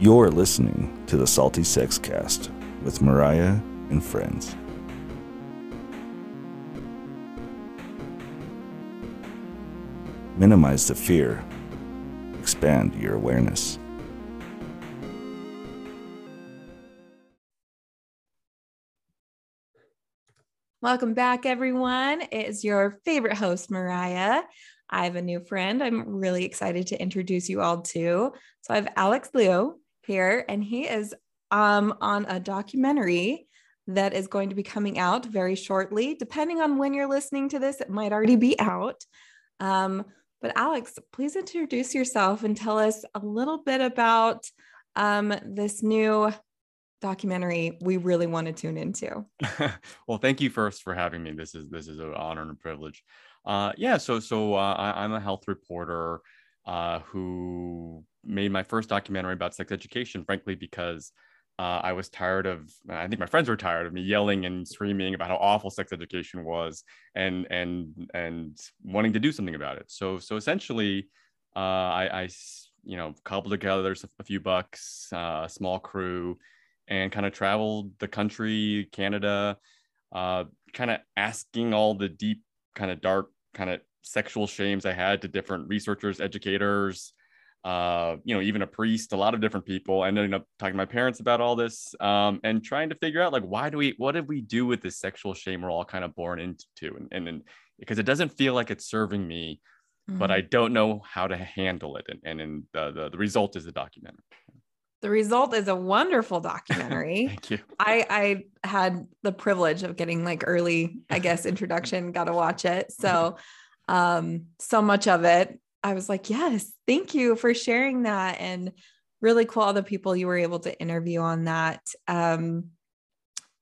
You're listening to the Salty Sex Cast with Mariah and friends. Minimize the fear, expand your awareness. Welcome back, everyone. It is your favorite host, Mariah. I have a new friend I'm really excited to introduce you all to. So I have Alex Liu here, and he is um, on a documentary that is going to be coming out very shortly. Depending on when you're listening to this, it might already be out. Um, but Alex, please introduce yourself and tell us a little bit about um, this new documentary we really want to tune into. well, thank you first for having me. This is this is an honor and a privilege. Uh, yeah, so so uh, I, am a health reporter uh, who made my first documentary about sex education, frankly, because uh, I was tired of. I think my friends were tired of me yelling and screaming about how awful sex education was, and and and wanting to do something about it. So so essentially, uh, I, I you know cobbled together a few bucks, uh, a small crew and kind of traveled the country, Canada, uh, kind of asking all the deep, kind of dark, kind of sexual shames I had to different researchers, educators, uh, you know, even a priest, a lot of different people. I ended up talking to my parents about all this um, and trying to figure out like, why do we, what did we do with this sexual shame we're all kind of born into? And, and, and because it doesn't feel like it's serving me, mm-hmm. but I don't know how to handle it. And, and, and the, the, the result is the documentary. The result is a wonderful documentary. Thank you. I I had the privilege of getting like early, I guess, introduction, got to watch it. So um so much of it I was like, "Yes, thank you for sharing that and really cool all the people you were able to interview on that." Um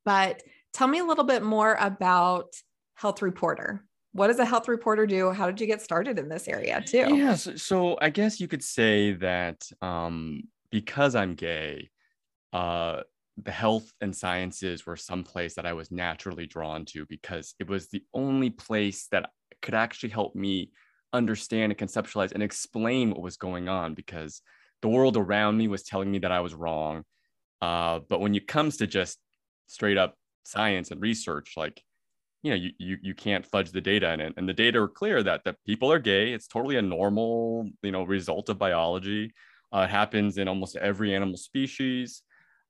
but tell me a little bit more about Health Reporter what does a health reporter do? How did you get started in this area too? Yeah, so, so I guess you could say that um, because I'm gay, uh, the health and sciences were some place that I was naturally drawn to because it was the only place that could actually help me understand and conceptualize and explain what was going on because the world around me was telling me that I was wrong. Uh, but when it comes to just straight up science and research, like, you know, you, you, you can't fudge the data and, and the data are clear that, that people are gay. It's totally a normal, you know, result of biology. Uh, it happens in almost every animal species.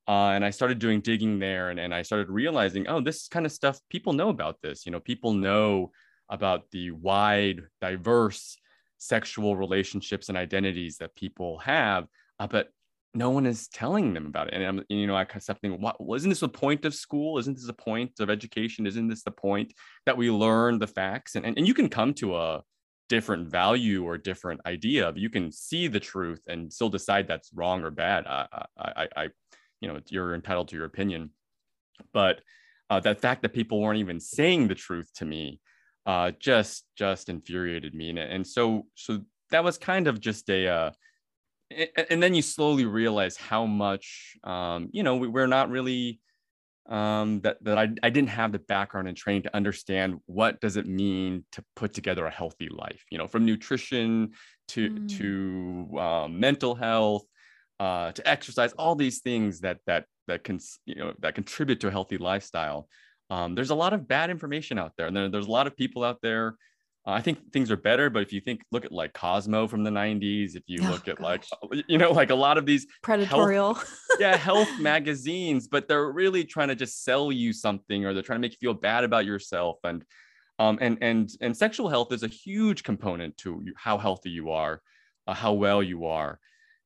Uh, and I started doing digging there and, and I started realizing, oh, this kind of stuff, people know about this. You know, people know about the wide, diverse sexual relationships and identities that people have, uh, but no one is telling them about it. And I'm, you know, I kept thinking, what wasn't this the point of school? Isn't this the point of education? Isn't this the point that we learn the facts? And, and, and you can come to a, different value or different idea of you can see the truth and still decide that's wrong or bad i i, I you know you're entitled to your opinion but uh, that fact that people weren't even saying the truth to me uh, just just infuriated me and, and so so that was kind of just a uh, and then you slowly realize how much um, you know we're not really um, that that I, I didn't have the background and training to understand what does it mean to put together a healthy life. You know, from nutrition to mm. to um, mental health uh, to exercise, all these things that that that can you know that contribute to a healthy lifestyle. Um, there's a lot of bad information out there, and there, there's a lot of people out there I think things are better, but if you think look at like Cosmo from the 90s, if you oh, look at gosh. like uh, you know like a lot of these predatorial health, yeah, health magazines, but they're really trying to just sell you something or they're trying to make you feel bad about yourself and um and and and sexual health is a huge component to how healthy you are, uh, how well you are.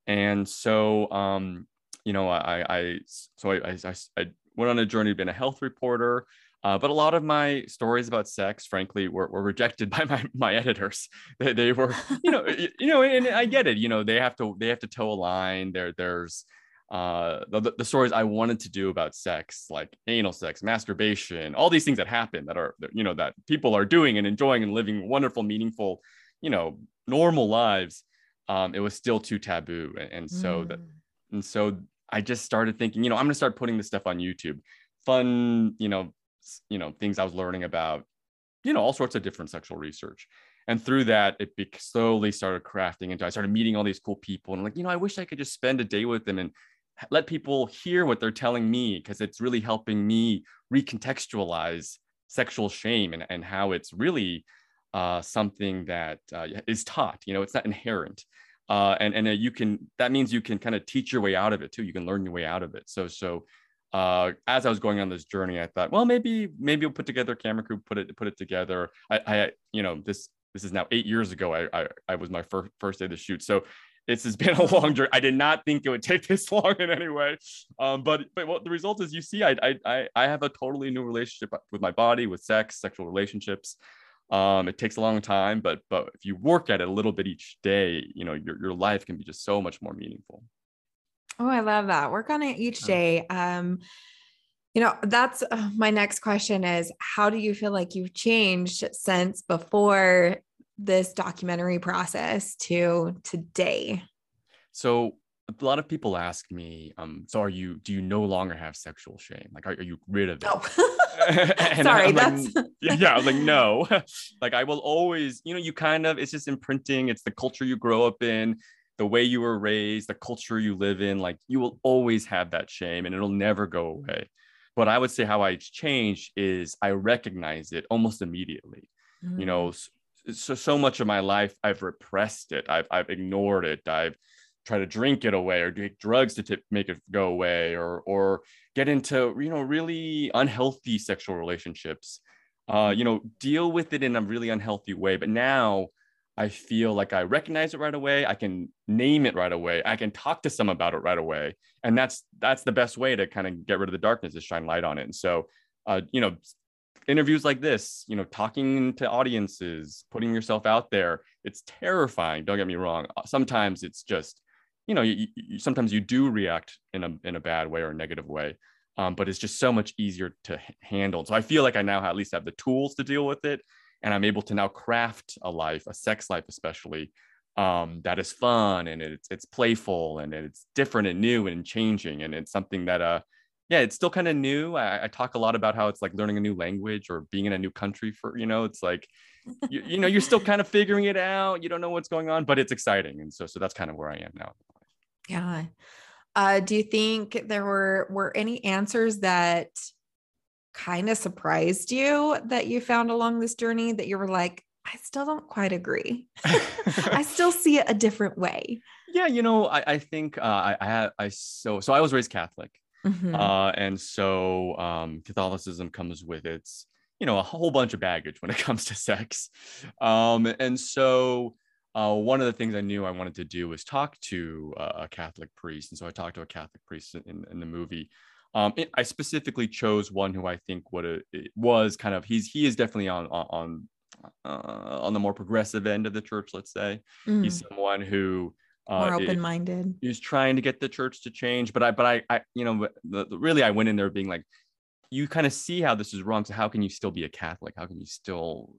And so um you know I I so I I, I went on a journey to being a health reporter. Uh, but a lot of my stories about sex, frankly, were, were rejected by my, my editors. They, they were, you know, you know, and I get it. You know, they have to they have to toe a line. There, there's uh, the, the stories I wanted to do about sex, like anal sex, masturbation, all these things that happen that are, you know, that people are doing and enjoying and living wonderful, meaningful, you know, normal lives. Um, it was still too taboo, and, and so mm. that, and so I just started thinking, you know, I'm gonna start putting this stuff on YouTube. Fun, you know, you know things i was learning about you know all sorts of different sexual research. And through that it slowly started crafting into i started meeting all these cool people and I'm like you know i wish i could just spend a day with them and let people hear what they're telling me because it's really helping me recontextualize sexual shame and, and how it's really uh, something that uh, is taught you know it's not inherent. Uh, and and uh, you can that means you can kind of teach your way out of it too. You can learn your way out of it. So so uh, as I was going on this journey, I thought, well, maybe maybe we'll put together a camera crew, put it put it together. I, I you know this this is now eight years ago. I I, I was my first first day to shoot, so this has been a long journey. I did not think it would take this long in any way. Um, but but what the result is, you see, I I I have a totally new relationship with my body, with sex, sexual relationships. Um, it takes a long time, but but if you work at it a little bit each day, you know your your life can be just so much more meaningful. Oh, I love that. Work on it each day. Um, you know, that's uh, my next question is how do you feel like you've changed since before this documentary process to today? So a lot of people ask me, um, so are you, do you no longer have sexual shame? Like, are, are you rid of it? Oh. Sorry, that's like, yeah, yeah. I was like, no, like I will always, you know, you kind of, it's just imprinting. It's the culture you grow up in the way you were raised, the culture you live in, like you will always have that shame and it'll never go away. But I would say how I changed is I recognize it almost immediately. Mm. You know, mm. so so much of my life I've repressed it. I've I've ignored it. I've tried to drink it away or take drugs to t- make it go away or or get into you know really unhealthy sexual relationships. Uh, you know, deal with it in a really unhealthy way. But now I feel like I recognize it right away. I can name it right away. I can talk to some about it right away. And that's that's the best way to kind of get rid of the darkness is shine light on it. And so uh, you know, interviews like this, you know, talking to audiences, putting yourself out there, it's terrifying. Don't get me wrong. Uh, sometimes it's just, you know, you, you, sometimes you do react in a in a bad way or a negative way. Um, but it's just so much easier to handle. So I feel like I now at least have the tools to deal with it and i'm able to now craft a life a sex life especially um, that is fun and it's it's playful and it's different and new and changing. And it's something that uh yeah it's still kind of new. I, I, talk a lot about how it's like learning a new language or being in a new country for you know it's like you, you know you're still kind of figuring it out. You don't know what's going on but it's exciting. And so so that's kind of where i am now. Yeah. Uh, do you think there were were any answers that kind of surprised you that you found along this journey that you were like, I still don't quite agree. I still see it a different way. Yeah, you know, I, I think uh, I, I had I so so I was raised Catholic, mm-hmm. uh, and so um, Catholicism comes with its you know a whole bunch of baggage when it comes to sex, um, and so uh, one of the things I knew I wanted to do was talk to a Catholic priest, and so I talked to a Catholic priest in, in the movie. Um, it, I specifically chose one who I think what it, was kind of he's he is definitely on on uh, on the more progressive end of the church. Let's say mm. he's someone who uh, more open-minded. He's trying to get the church to change, but I but I I you know the, the, really I went in there being like you kind of see how this is wrong. So how can you still be a Catholic? How can you still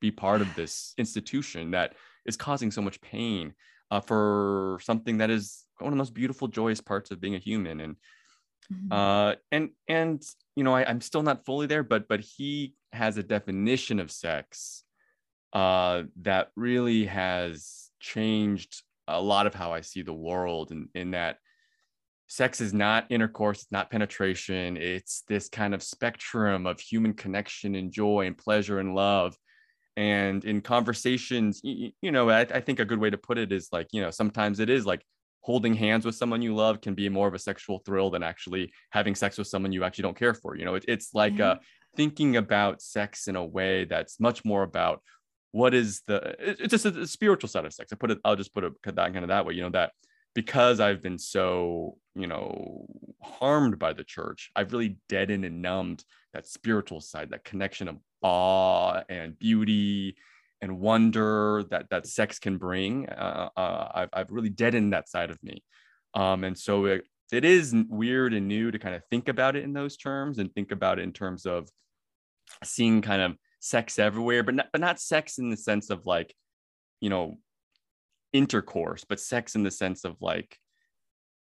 be part of this institution that is causing so much pain uh, for something that is one of the most beautiful, joyous parts of being a human? And Mm-hmm. Uh, and and you know, I, I'm still not fully there, but but he has a definition of sex uh, that really has changed a lot of how I see the world, and in, in that sex is not intercourse, it's not penetration, it's this kind of spectrum of human connection and joy and pleasure and love. And in conversations, you, you know, I, I think a good way to put it is like, you know, sometimes it is like holding hands with someone you love can be more of a sexual thrill than actually having sex with someone you actually don't care for. You know, it, it's like mm-hmm. uh, thinking about sex in a way that's much more about what is the it's just a, a spiritual side of sex. I put it, I'll just put it that kind of that way. You know that because I've been so you know harmed by the church, I've really deadened and numbed that spiritual side, that connection of awe and beauty and wonder that that sex can bring. Uh, uh, I've, I've really deadened that side of me. Um, and so it, it is weird and new to kind of think about it in those terms and think about it in terms of seeing kind of sex everywhere, but not, but not sex in the sense of like, you know, intercourse, but sex in the sense of like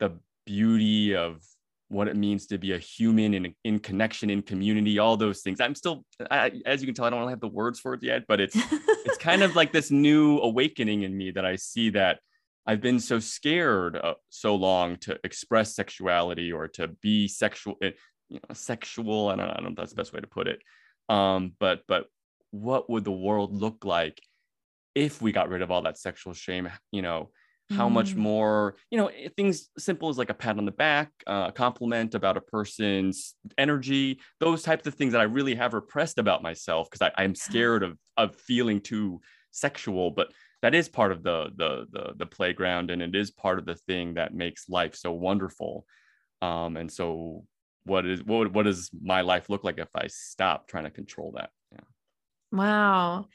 the beauty of what it means to be a human in, in connection in community all those things i'm still I, as you can tell i don't really have the words for it yet but it's it's kind of like this new awakening in me that I see that I've been so scared uh, so long to express sexuality or to be sexual, eh, you know, sexual. I don't, I don't know if that's the best way to put it. Um, but but what would the world look like if we got rid of all that sexual shame? You know, how much Mm. more you know eh, things simple as like a pat on the back uh, a compliment about a person's energy those types of things that i really have repressed about myself because i'm scared of of feeling too sexual but that is part of the, the the the playground and it is part of the thing that makes life so wonderful um and so what is what, what does my life look like if i stop trying to control that yeah Wow.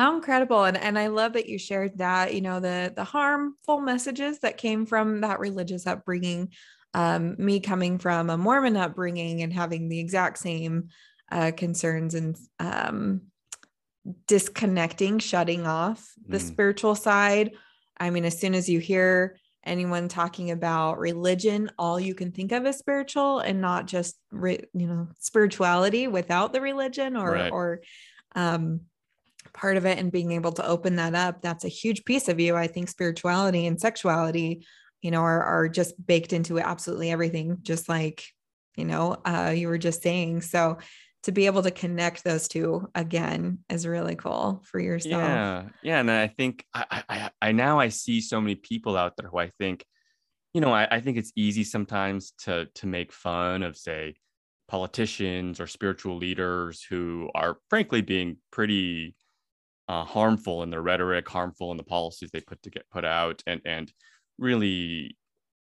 How incredible. And and I love that you shared that, you know, the the harmful messages that came from that religious upbringing. Um, me coming from a Mormon upbringing and having the exact same uh, concerns and um, disconnecting, shutting off the Mm. spiritual side. I mean, as soon as you hear anyone talking about religion, all you can think of is spiritual and not just re- you know spirituality without the religion or Right. or um, part of it and being able to open that up. That's a huge piece of you. I think spirituality and sexuality, you know, are are just baked into absolutely everything, just like you know uh, you were just saying. So to be able to connect those two again is really cool for yourself. Yeah, yeah, and I think I, I, I- now I see so many people out there who I think, you know, I, I think it's easy sometimes to to make fun of, say, politicians or spiritual leaders who are frankly being pretty uh, harmful in their rhetoric, harmful in the policies they put to get put out, and and really,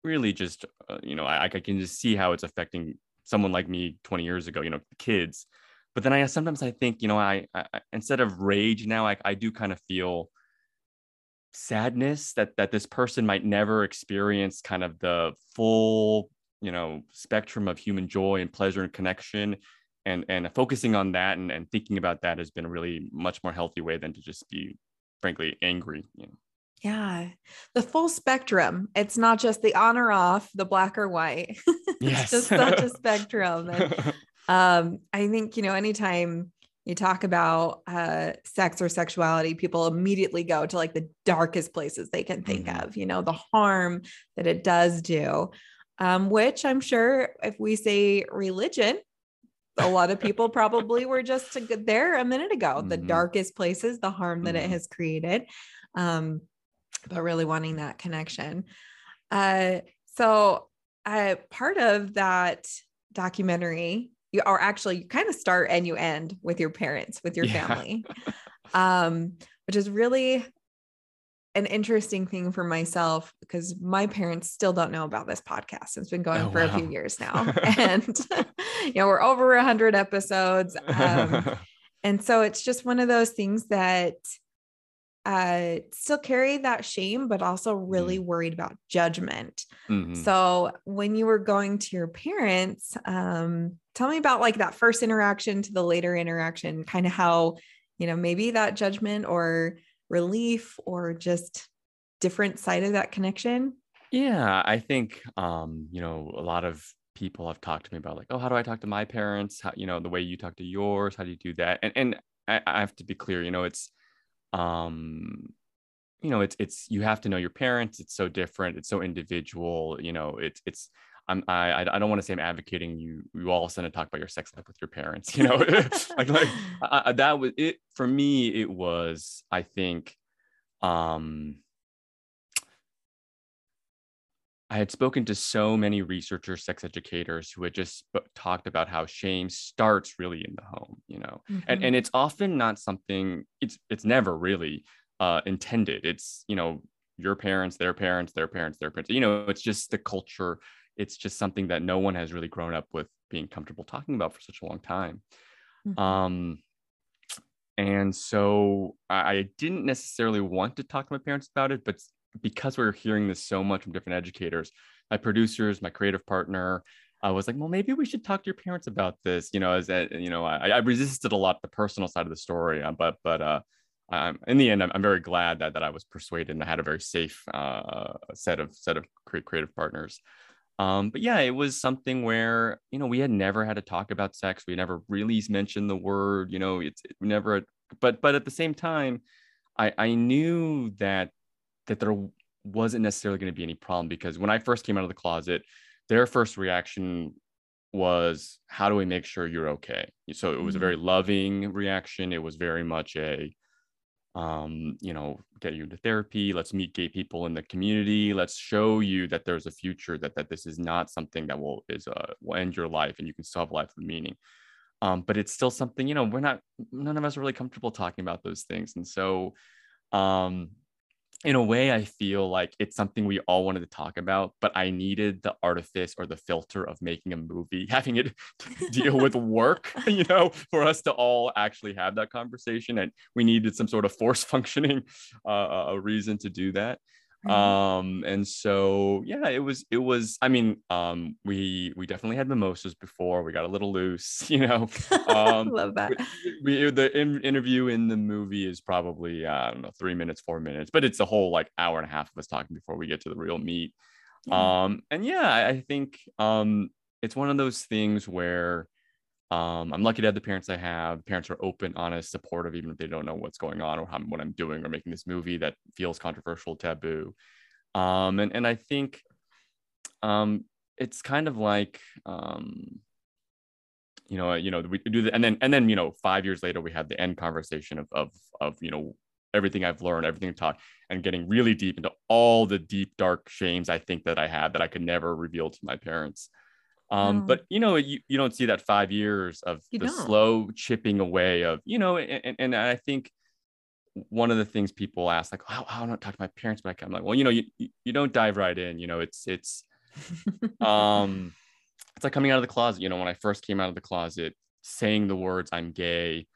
really just uh, you know, I, I can just see how it's affecting someone like me 20 years ago, you know, kids. But then I sometimes I think, you know, I, I instead of rage now, I, I do kind of feel sadness that that this person might never experience kind of the full, you know, spectrum of human joy and pleasure and connection. And and focusing on that and, and thinking about that has been a really much more healthy way than to just be frankly angry. You know? Yeah. The full spectrum. It's not just the on or off, the black or white. Yes. it's just such a spectrum. And um, I think, you know, anytime you talk about uh, sex or sexuality, people immediately go to like the darkest places they can think Mhm. of, you know, the harm that it does do. Um, which I'm sure if we say religion, a lot of people probably were just to get there a minute ago, the Mhm. darkest places, the harm that it Mhm. has created. Um, but really wanting that connection. Uh, so uh, part of that documentary, you are actually you kind of start and you end with your parents, with your Yeah. family, um, which is really an interesting thing for myself because my parents still don't know about this podcast. It's been going Oh, for a few years now, and you know we're over a hundred episodes. Um, and so it's just one of those things that uh still carry that shame but also really worried about judgment Mhm. so when you were going to your parents um tell me about like that first interaction to the later interaction kind of how you know maybe that judgment or relief or just different side of that connection Yeah, I think um, you know, a lot of people have talked to me about like, oh, how do I talk to my parents? How, you know, the way you talk to yours, how do you do that? And and I, I have to be clear, you know, it's um, you know, it's it's you have to know your parents. It's so different. It's so individual. You know, it's it's I'm I I don't want to say I'm advocating you you all of a sudden talk about your sex life with your parents. You know, like like I, I, that was it for me. It was I think um I had spoken to so many researchers, sex educators who had just sp- talked about how shame starts really in the home, you know, and Mhm. and it's often not something. It's it's never really uh, intended. It's you know your parents, their parents, their parents, their parents. You know, it's just the culture. It's just something that no one has really grown up with being comfortable talking about for such a long time. Mhm. Um, and so I, I didn't necessarily want to talk to my parents about it, but because we are hearing this so much from different educators, my producers, my creative partner, I was like, well, maybe we should talk to your parents about this. You know, as a, you know, I, I resisted a lot the personal side of the story, uh, but but uh, I'm, in the end, I'm, I'm very glad that that I was persuaded and I had a very safe uh, set of set of creative partners. Um, but yeah, it was something where you know we had never had to talk about sex. We never really mentioned the word. You know, it's it, never. But but at the same time, I I knew that that there wasn't necessarily going to be any problem because when I first came out of the closet, their first reaction was how do we make sure you're okay so it was a mm-hmm. very loving reaction it was very much a um, you know, get you into therapy. Let's meet gay people in the community. Let's show you that there's a future, that that this is not something that will is uh will end your life and you can still have a life of meaning. Um, but it's still something, you know, we're not none of us are really comfortable talking about those things. And so um in a way, I feel like it's something we all wanted to talk about, but I needed the artifice or the filter of making a movie, having it deal with work, you know, for us to all actually have that conversation. And we needed some sort of force functioning uh, a reason to do that. Mm-hmm. um and so yeah it was it was i mean um we we definitely had mimosas before we got a little loose you know um love that we, we the in, interview in the movie is probably uh, i don't know three minutes four minutes but it's a whole like hour and a half of us talking before we get to the real meat mm-hmm. um and yeah i think um it's one of those things where um, I'm lucky to have the parents I have. Parents are open, honest, supportive, even if they don't know what's going on or how, what I'm doing or making this movie that feels controversial, taboo. Um, and and I think um, it's kind of like um, you know, you know, we do the, and then and then you know, five years later, we had the end conversation of of of you know everything I've learned, everything I've taught, and getting really deep into all the deep dark shames I think that I had that I could never reveal to my parents. Um, oh. But you know, you, you don't see that five years of you the don't. slow chipping away of you know, and, and I think one of the things people ask, like, how, how do I talk to my parents? But I'm like, well, you know, you you don't dive right in. You know, it's it's um, it's like coming out of the closet. You know, when I first came out of the closet, saying the words "I'm gay,"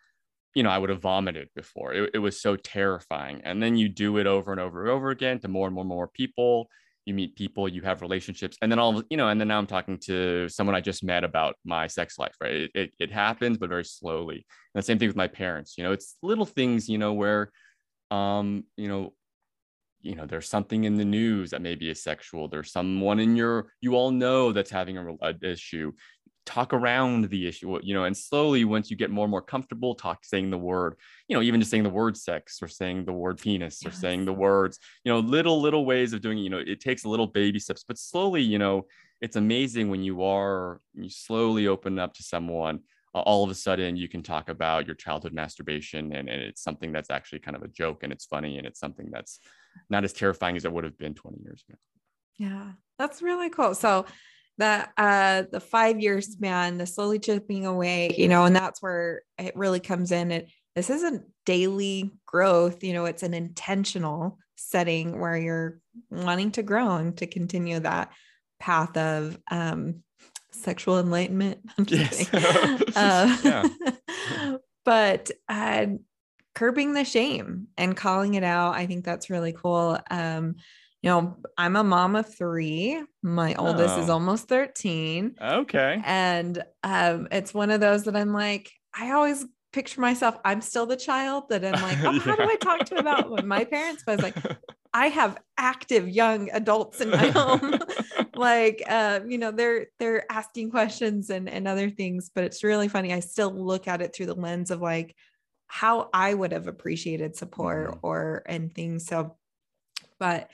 you know, I would have vomited before. It, it was so terrifying. And then you do it over and over and over again to more and more and more people you meet people, you have relationships, and then all you know, and then now I'm talking to someone I just met about my sex life, right? It, it, it happens, but very slowly. And the same thing with my parents, you know, it's little things, you know, where, um, you know, you know, there's something in the news that maybe is sexual. There's someone in your, you all know that's having a, a issue talk around the issue you know and slowly once you get more and more comfortable talk saying the word you know even just saying the word sex or saying the word penis yes. or saying the words you know little little ways of doing it you know it takes a little baby steps but slowly you know it's amazing when you are you slowly open up to someone uh, all of a sudden you can talk about your childhood masturbation and, and it's something that's actually kind of a joke and it's funny and it's something that's not as terrifying as it would have been 20 years ago yeah that's really cool so the uh the five year span the slowly chipping away you know and that's where it really comes in. It this isn't daily growth you know it's an intentional setting where you're wanting to grow and to continue that path of um sexual enlightenment. Yes. uh, but uh curbing the shame and calling it out i think that's really cool. Um you know, I'm a mom of three. My oh. oldest is oh. almost 13. Okay. And um, it's one of those that I'm like, I always picture myself, I'm still the child that I'm like, oh, yeah. how do I talk to about my parents? But I was like, I have active young adults in my home. like uh, you know, they're they're asking questions and and other things, but it's really funny. I still look at it through the lens of like how I would have appreciated support mm-hmm. or and things. So but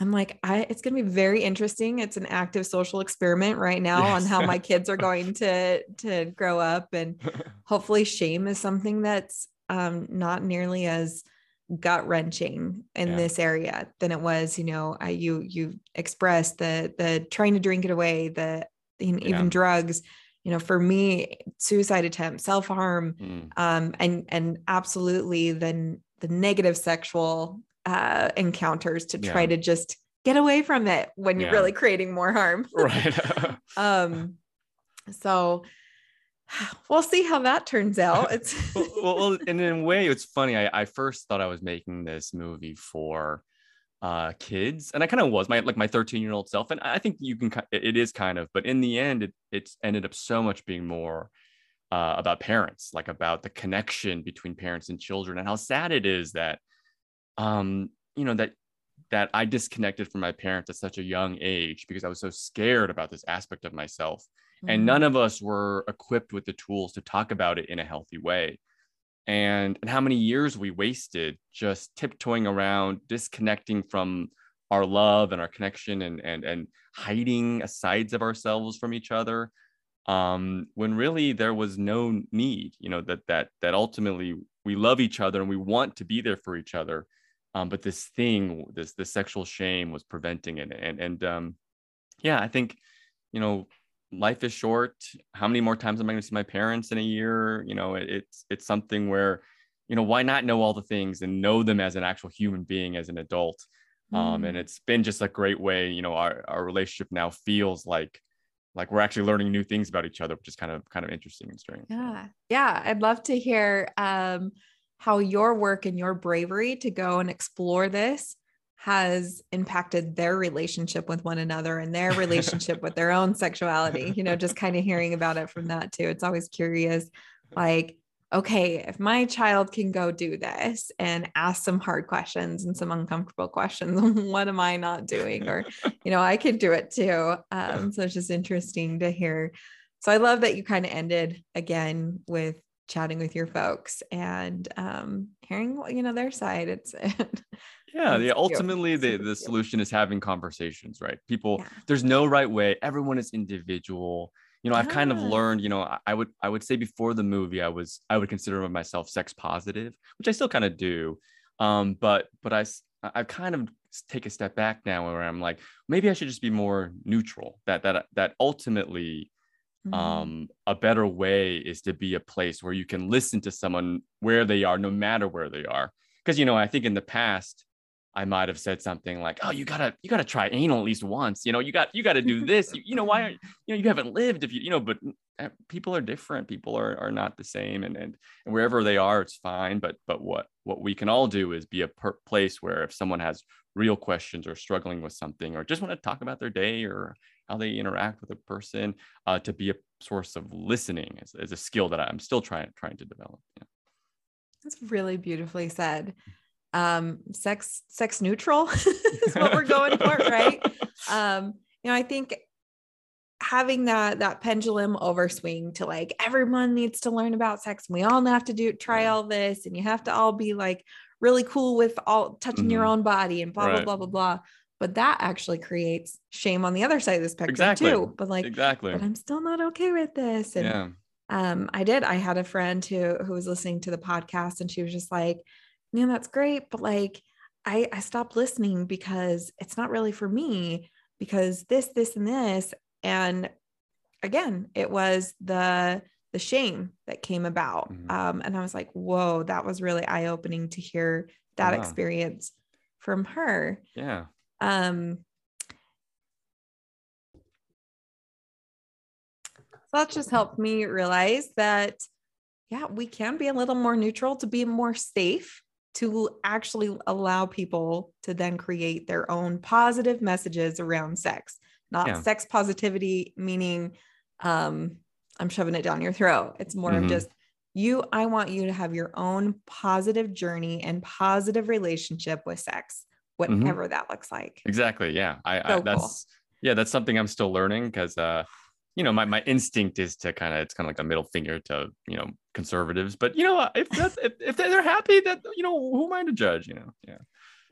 I'm like, I it's gonna be very interesting. It's an active social experiment right now yes. on how my kids are going to to grow up. And hopefully shame is something that's um not nearly as gut wrenching in yeah. this area than it was, you know, I you you expressed the the trying to drink it away, the even yeah. drugs you know for me suicide attempt self-harm mm. um and and absolutely then the negative sexual uh, encounters to try yeah. to just get away from it when you're really creating more harm. right. um, so we'll see how that turns out. It's well, well, and in a way, it's funny. I, I first thought I was making this movie for uh kids and i kind of was my like my 13 year old self and i think you can it is kind of but in the end it it's ended up so much being more uh, about parents like about the connection between parents and children and how sad it is that um, you know, that that I disconnected from my parents at such a young age because I was so scared about this aspect of myself. Mm-hmm. And none of us were equipped with the tools to talk about it in a healthy way. and and how many years we wasted just tiptoeing around disconnecting from our love and our connection and and and hiding sides of ourselves from each other um when really there was no need you know that that that ultimately we love each other and we want to be there for each other um but this thing this this sexual shame was preventing it and and um yeah i think you know life is short how many more times am i going to see my parents in a year you know it, it's it's something where you know why not know all the things and know them as an actual human being as an adult mm. um and mm. it's been just a great way you know our, our relationship now feels like like we're actually learning new things about each other which is kind of kind of interesting and strange yeah yeah i'd love to hear um how your work and your bravery to go and explore this has impacted their relationship with one another and their relationship with their own sexuality you know just kind of hearing about it from that too. It's always curious like okay if my child can go do this and ask some hard questions and some uncomfortable questions what am i not doing? Or you know i could do it too. Um, so it's just interesting to hear. So i love that you kind of ended again with chatting with your folks and um, hearing you know their side. It's yeah the ultimately the, the solution is having conversations right? People yeah. there's no right way. Everyone is individual. You know i've kind of learned you know i would i would say before the movie i was i would consider myself sex positive which i still kind of do. Um but but i i kind of take a step back now where i'm like maybe i should just be more neutral that that that ultimately Mm-hmm. Um, a better way is to be a place where you can listen to someone where they are, no matter where they are. Because you know, I think in the past, I might have said something like, "Oh, you gotta, you gotta try anal at least once. You know, you got, you got to do this. You, you know, why aren't, you know, you haven't lived if you, you know, but eh, people are different. People are are not the same, and and and wherever they are, it's fine. But but what what we can all do is be a per- place where if someone has real questions or struggling with something or just want to talk about their day or how they interact with a person uh, to be a source of listening is, is a skill that I'm still trying trying to develop. Yeah. That's really beautifully said. Um, sex sex neutral is what we're going for, right? Um, you know, I think having that that pendulum overswing to like everyone needs to learn about sex and we all have to do try all this and you have to all be like really cool with all touching mm-hmm. your own body and blah, right. blah, blah, blah, blah. But that actually creates shame on the other side of the spectrum exactly. too. But like, exactly. But I'm still not okay with this. And yeah. um, I did. I had a friend who who was listening to the podcast and she was just like, man, that's great. But like, I, I stopped listening because it's not really for me because this, this, and this. And again, it was the the shame that came about. Mm-hmm. Um, and I was like, whoa, that was really eye opening to hear that wow. experience from her. Yeah. Um, so that just helped me realize that, yeah, we can be a little more neutral to be more safe to actually allow people to then create their own positive messages around sex, not yeah. sex positivity, meaning um, I'm shoving it down your throat. It's more mm-hmm. of just you, I want you to have your own positive journey and positive relationship with sex. Whatever mm-hmm. that looks like. Exactly. Yeah. I, so I that's, cool. yeah, that's something I'm still learning because, uh, you know, my, my instinct is to kind of, it's kind of like a middle finger to, you know, conservatives, but you know, if that's, if, if they're happy that, you know, who am I to judge, you know? Yeah.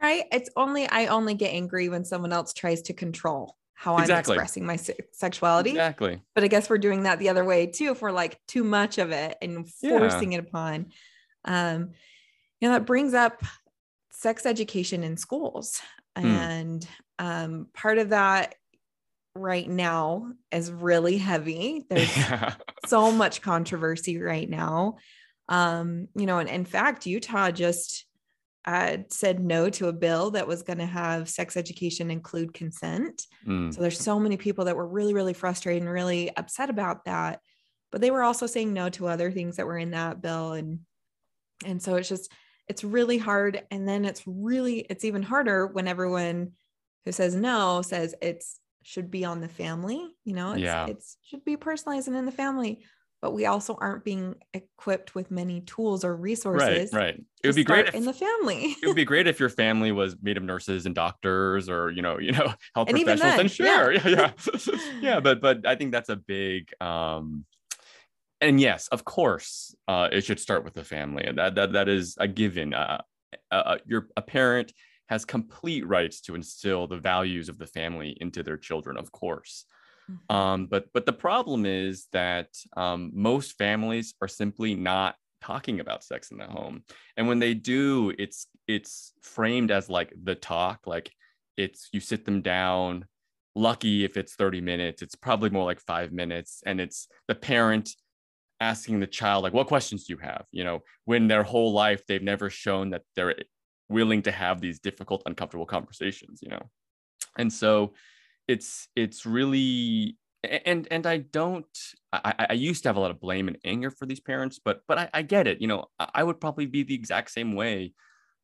Right. It's only, I only get angry when someone else tries to control how exactly. I'm expressing my se- sexuality. Exactly. But I guess we're doing that the other way too, if we're like too much of it and forcing yeah. it upon. Um, you know, that brings up sex education in schools. Mm. And um, part of that right now is really heavy. There's yeah. so much controversy right now. Um, you know, and in fact, Utah just uh, said no to a bill that was going to have sex education include consent. Mm. So there's so many people that were really, really frustrated and really upset about that. But they were also saying no to other things that were in that bill. And and so it's just it's really hard. And then it's really it's even harder when everyone who says no says it's should be on the family. You know, it's yeah. it's should be personalized and in the family but we also aren't being equipped with many tools or resources. Right, right. It would be great if, in the family. it would be great if your family was made of nurses and doctors, or you know, you know, health and professionals. Then, and sure, yeah, yeah, yeah. yeah. But but I think that's a big, um, and yes, of course, uh, it should start with the family, and that that that is a given. Uh, uh, uh, your a parent has complete rights to instill the values of the family into their children, of course. Mm-hmm. Um, but but the problem is that um, most families are simply not talking about sex in the home, and when they do, it's it's framed as like the talk, like it's you sit them down. Lucky if it's 30 minutes, it's probably more like five minutes, and it's the parent asking the child like what questions do you have? You know when their whole life they've never shown that they're willing to have these difficult uncomfortable conversations you know? And so it's it's really and and i don't I, I used to have a lot of blame and anger for these parents but but I, I get it you know? I would probably be the exact same way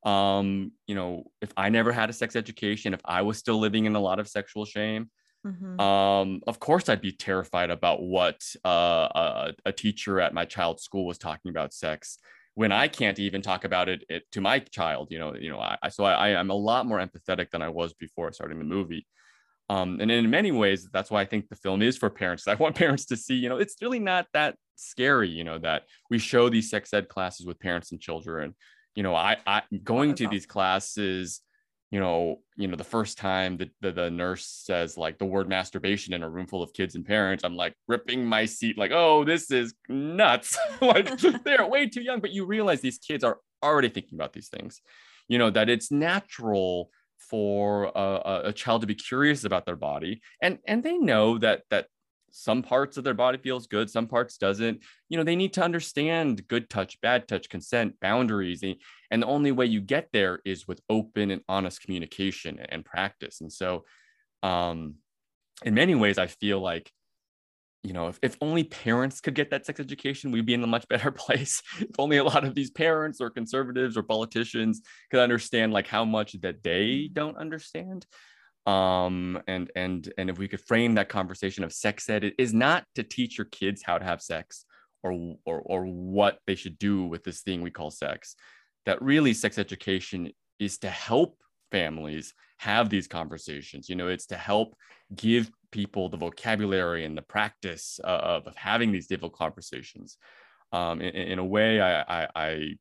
um you know if i never had a sex education if i was still living in a lot of sexual shame Mm-hmm. Um, of course, I'd be terrified about what uh, a, a, teacher at my child's school was talking about sex when I can't even talk about it, it to my child. You know, you know, I, so I, I'm a lot more empathetic than I was before starting the movie. Um, and in many ways, that's why I think the film is for parents. I want parents to see, you know, it's really not that scary, you know, that we show these sex ed classes with parents and children. You know, I, I going to these classes you know, you know, the first time that the, the nurse says like the word masturbation in a room full of kids and parents, I'm like ripping my seat, like, oh, this is nuts. like they're way too young, but you realize these kids are already thinking about these things, you know, that it's natural for a, a child to be curious about their body and and they know that that some parts of their body feels good some parts doesn't. You know they need to understand good touch bad touch consent boundaries and the only way you get there is with open and honest communication and practice. And so um in many ways i feel like you know if, if only parents could get that sex education we'd be in a much better place. If only a lot of these parents or conservatives or politicians could understand like how much that they don't understand um and and and if we could frame that conversation of sex ed it is not to teach your kids how to have sex or or or what they should do with this thing we call sex. That really sex education is to help families have these conversations. You know it's to help give people the vocabulary and the practice of, of having these difficult conversations. Um, in, in, a way I, I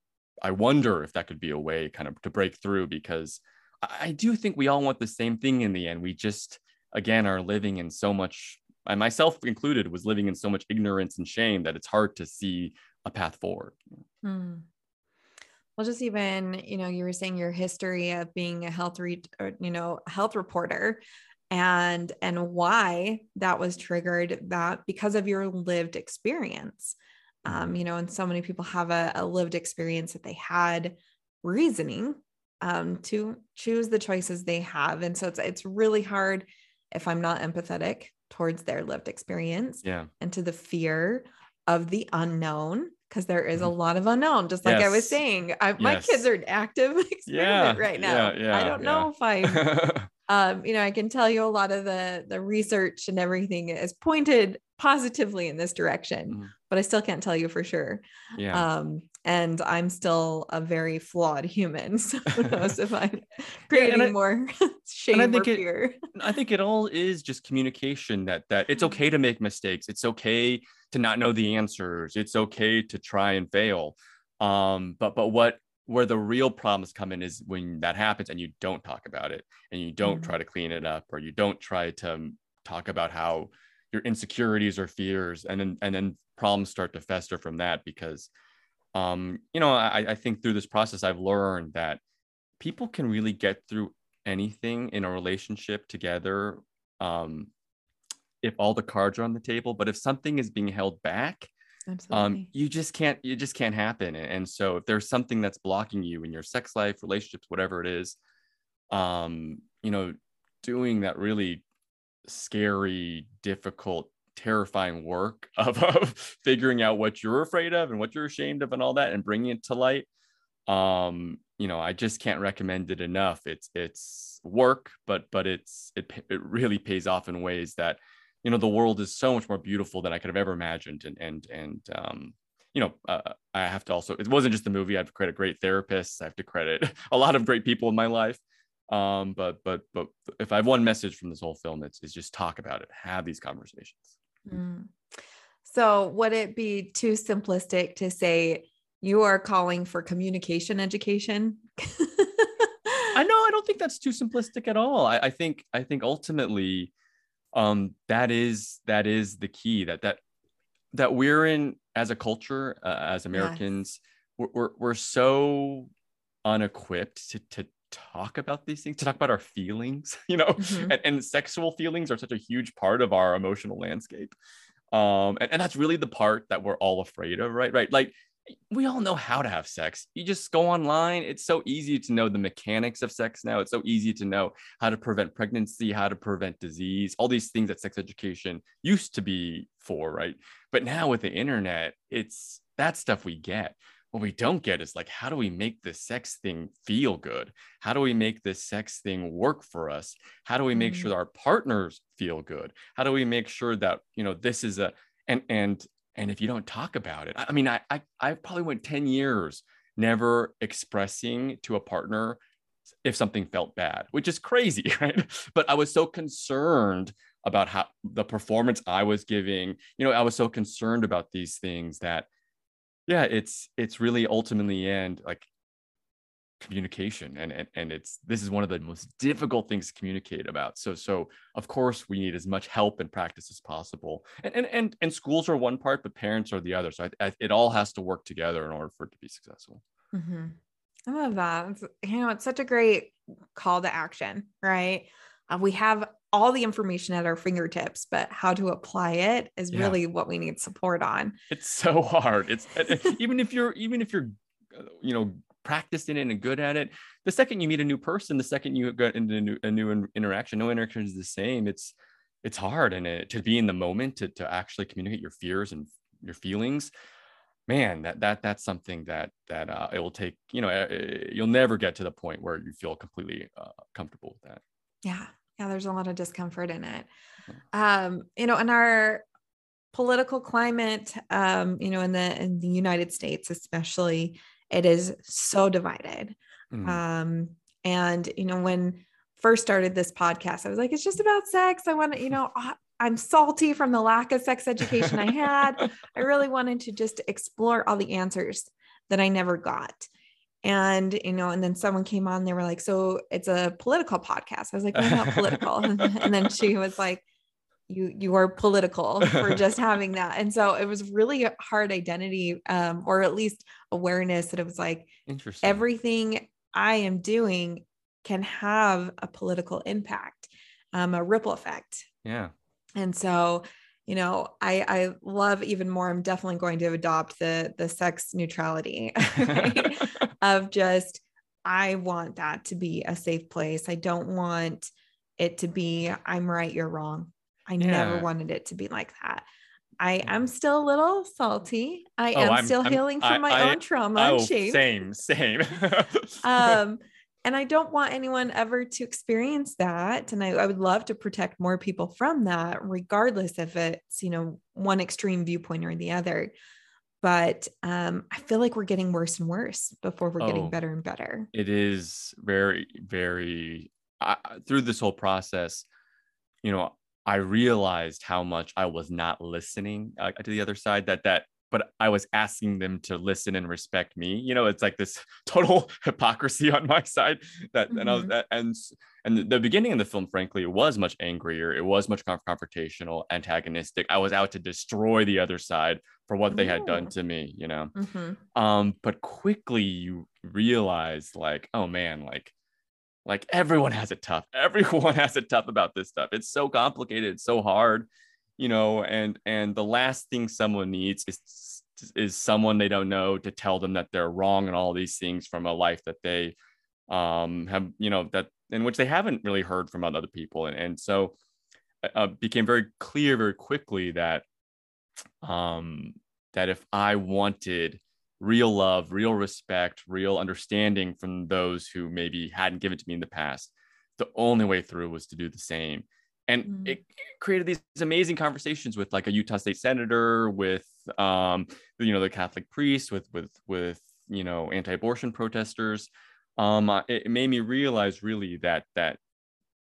i wonder if that could be a way kind of to break through because I do think we all want the same thing in the end. We just, again, are living in so much, and myself included, was living in so much ignorance and shame that it's hard to see a path forward. Hmm. Well, just even, you know, you were saying your history of being a health, re- or, you know, health reporter and and why that was triggered that because of your lived experience um, you know and so many people have a, a lived experience that they had reasoning um, to choose the choices they have. And so it's it's really hard if I'm not empathetic towards their lived experience yeah. and to the fear of the unknown because there is a mm-hmm. lot of unknown just like yes. i was saying I, yes. my kids are an active experiment yeah. right now yeah, yeah, i don't know if i um you know i can tell you a lot of the the research and everything is pointed positively in this direction mm. but i still can't tell you for sure yeah um and i'm still a very flawed human so who knows if i'm creating yeah, I, more shame I think or fear. it, i think it all is just communication that that it's okay to make mistakes. It's okay to not know the answers. It's okay to try and fail. Um but but what where the real problems come in is when that happens and you don't talk about it and you don't mm. try to clean it up or you don't try to talk about how your insecurities or fears and then and then problems start to fester from that because um you know I, I think through this process i've learned that people can really get through anything in a relationship together um if all the cards are on the table but if something is being held back um, Absolutely. um you just can't you just can't happen and so if there's something that's blocking you in your sex life relationships whatever it is um you know doing that really scary, difficult, terrifying work of, of figuring out what you're afraid of and what you're ashamed of and all that and bringing it to light. Um you know i just can't recommend it enough. It's it's work but but it's it, it really pays off in ways that you know the world is so much more beautiful than i could have ever imagined. And and and um you know uh, i have to also it wasn't just the movie. I have to credit great therapists. I have to credit a lot of great people in my life. Um but but but if i have one message from this whole film it's, it's just talk about it. Have these conversations mm. So, would it be too simplistic to say you are calling for communication education? I know I don't think that's too simplistic at all. I, I think I think ultimately um, that is that is the key that that that we're in as a culture uh, as Americans yes. we're, we're, we're so unequipped to, to talk about these things to talk about our feelings you know mm-hmm. and, and, sexual feelings are such a huge part of our emotional landscape um and, and that's really the part that we're all afraid of right right like we all know how to have sex. You just go online. It's so easy to know the mechanics of sex now. It's so easy to know how to prevent pregnancy, how to prevent disease, all these things that sex education used to be for, right? But now with the internet, it's that stuff we get. What we don't get is like, how do we make this sex thing feel good? How do we make this sex thing work for us? How do we make mm-hmm. sure our partners feel good? How do we make sure that, you know, this is a, and, and and if you don't talk about it i mean i i, I probably went 10 years never expressing to a partner if something felt bad which is crazy right but i was so concerned about how the performance i was giving you know i was so concerned about these things that yeah it's it's really ultimately and like communication and, and and it's this is one of the most difficult things to communicate about. So so of course we need as much help and practice as possible. And and and, and schools are one part but parents are the other. So I, I, it all has to work together in order for it to be successful. Mm-hmm. i love that. It's, you know it's such a great call to action right? Uh, we have all the information at our fingertips but how to apply it is yeah. really what we need support on it's so hard it's even if you're even if you're uh, you know practiced in it and good at it. The second you meet a new person, the second you get into a new, a new interaction, no interaction is the same. It's it's hard and it, to be in the moment to to actually communicate your fears and your feelings. Man, that that that's something that that uh, it will take. You know, uh, you'll never get to the point where you feel completely uh, comfortable with that. Yeah, yeah. There's a lot of discomfort in it. Um, you know, in our political climate, um, you know, in the in the United States, especially, it is so divided. Mm. Um, and you know, when first started this podcast, I was like, it's just about sex. I want to, you know, I'm salty from the lack of sex education I had. I really wanted to just explore all the answers that I never got. And, you know, and then someone came on, they were like, so it's a political podcast. I was like, well, not political. and then she was like, you you are political for just having that and so it was really a hard identity um, or at least awareness that it was like interesting everything i am doing can have a political impact um, a ripple effect yeah and so you know i i love even more i'm definitely going to adopt the the sex neutrality right? of just i want that to be a safe place i don't want it to be i'm right you're wrong I yeah. never wanted it to be like that. I am still a little salty. I oh, am I'm, still I'm, healing from I, my I, own trauma oh, shame. Same, same. um, and I don't want anyone ever to experience that. And I, I, would love to protect more people from that, regardless if it's, you know, one extreme viewpoint or the other. But um, I feel like we're getting worse and worse before we're oh, getting better and better. It is very, very, uh, through this whole process, you know, I realized how much I was not listening uh, to the other side. That that, but I was asking them to listen and respect me. You know, it's like this total hypocrisy on my side. That mm-hmm. and I was mm-hmm. and and the beginning of the film, frankly, was much angrier. It was much confrontational, antagonistic. I was out to destroy the other side for what they had done to me. You know, mm-hmm. um, but quickly you realize, like, oh man, like like everyone has it tough. Everyone has it tough about this stuff. It's so complicated, it's so hard, you know, and and the last thing someone needs is is someone they don't know to tell them that they're wrong and all these things from a life that they um have, you know, that in which they haven't really heard from other people. And, and so uh, uh became very clear very quickly that um that if I wanted real love, real respect, real understanding from those who maybe hadn't given to me in the past. The only way through was to do the same. And mm. it created these amazing conversations with like a Utah state senator, with um, you know, the Catholic priest, with with with you know, anti-abortion protesters. Um, it made me realize really that that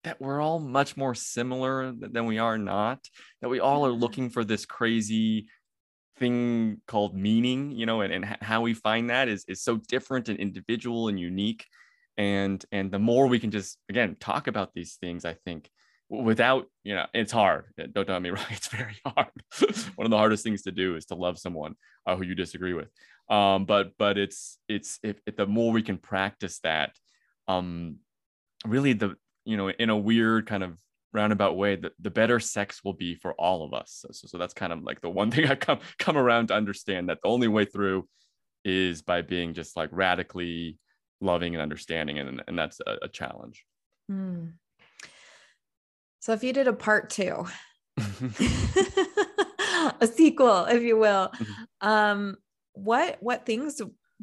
that we're all much more similar than we are not. That we all are looking for this crazy thing called meaning you know and, and how we find that is is so different and individual and unique and and the more we can just again talk about these things i think without you know it's hard. Don't tell me wrong it's very hard. One of the hardest things to do is to love someone uh, who you disagree with. Um but but it's it's if, if the more we can practice that um really the you know in a weird kind of roundabout way the, the better sex will be for all of us. So, so, so that's kind of like the one thing i come come around to understand that the only way through is by being just like radically loving and understanding and, and that's a, a challenge. Mm. So if you did a part two a sequel if you will mm-hmm. um what what things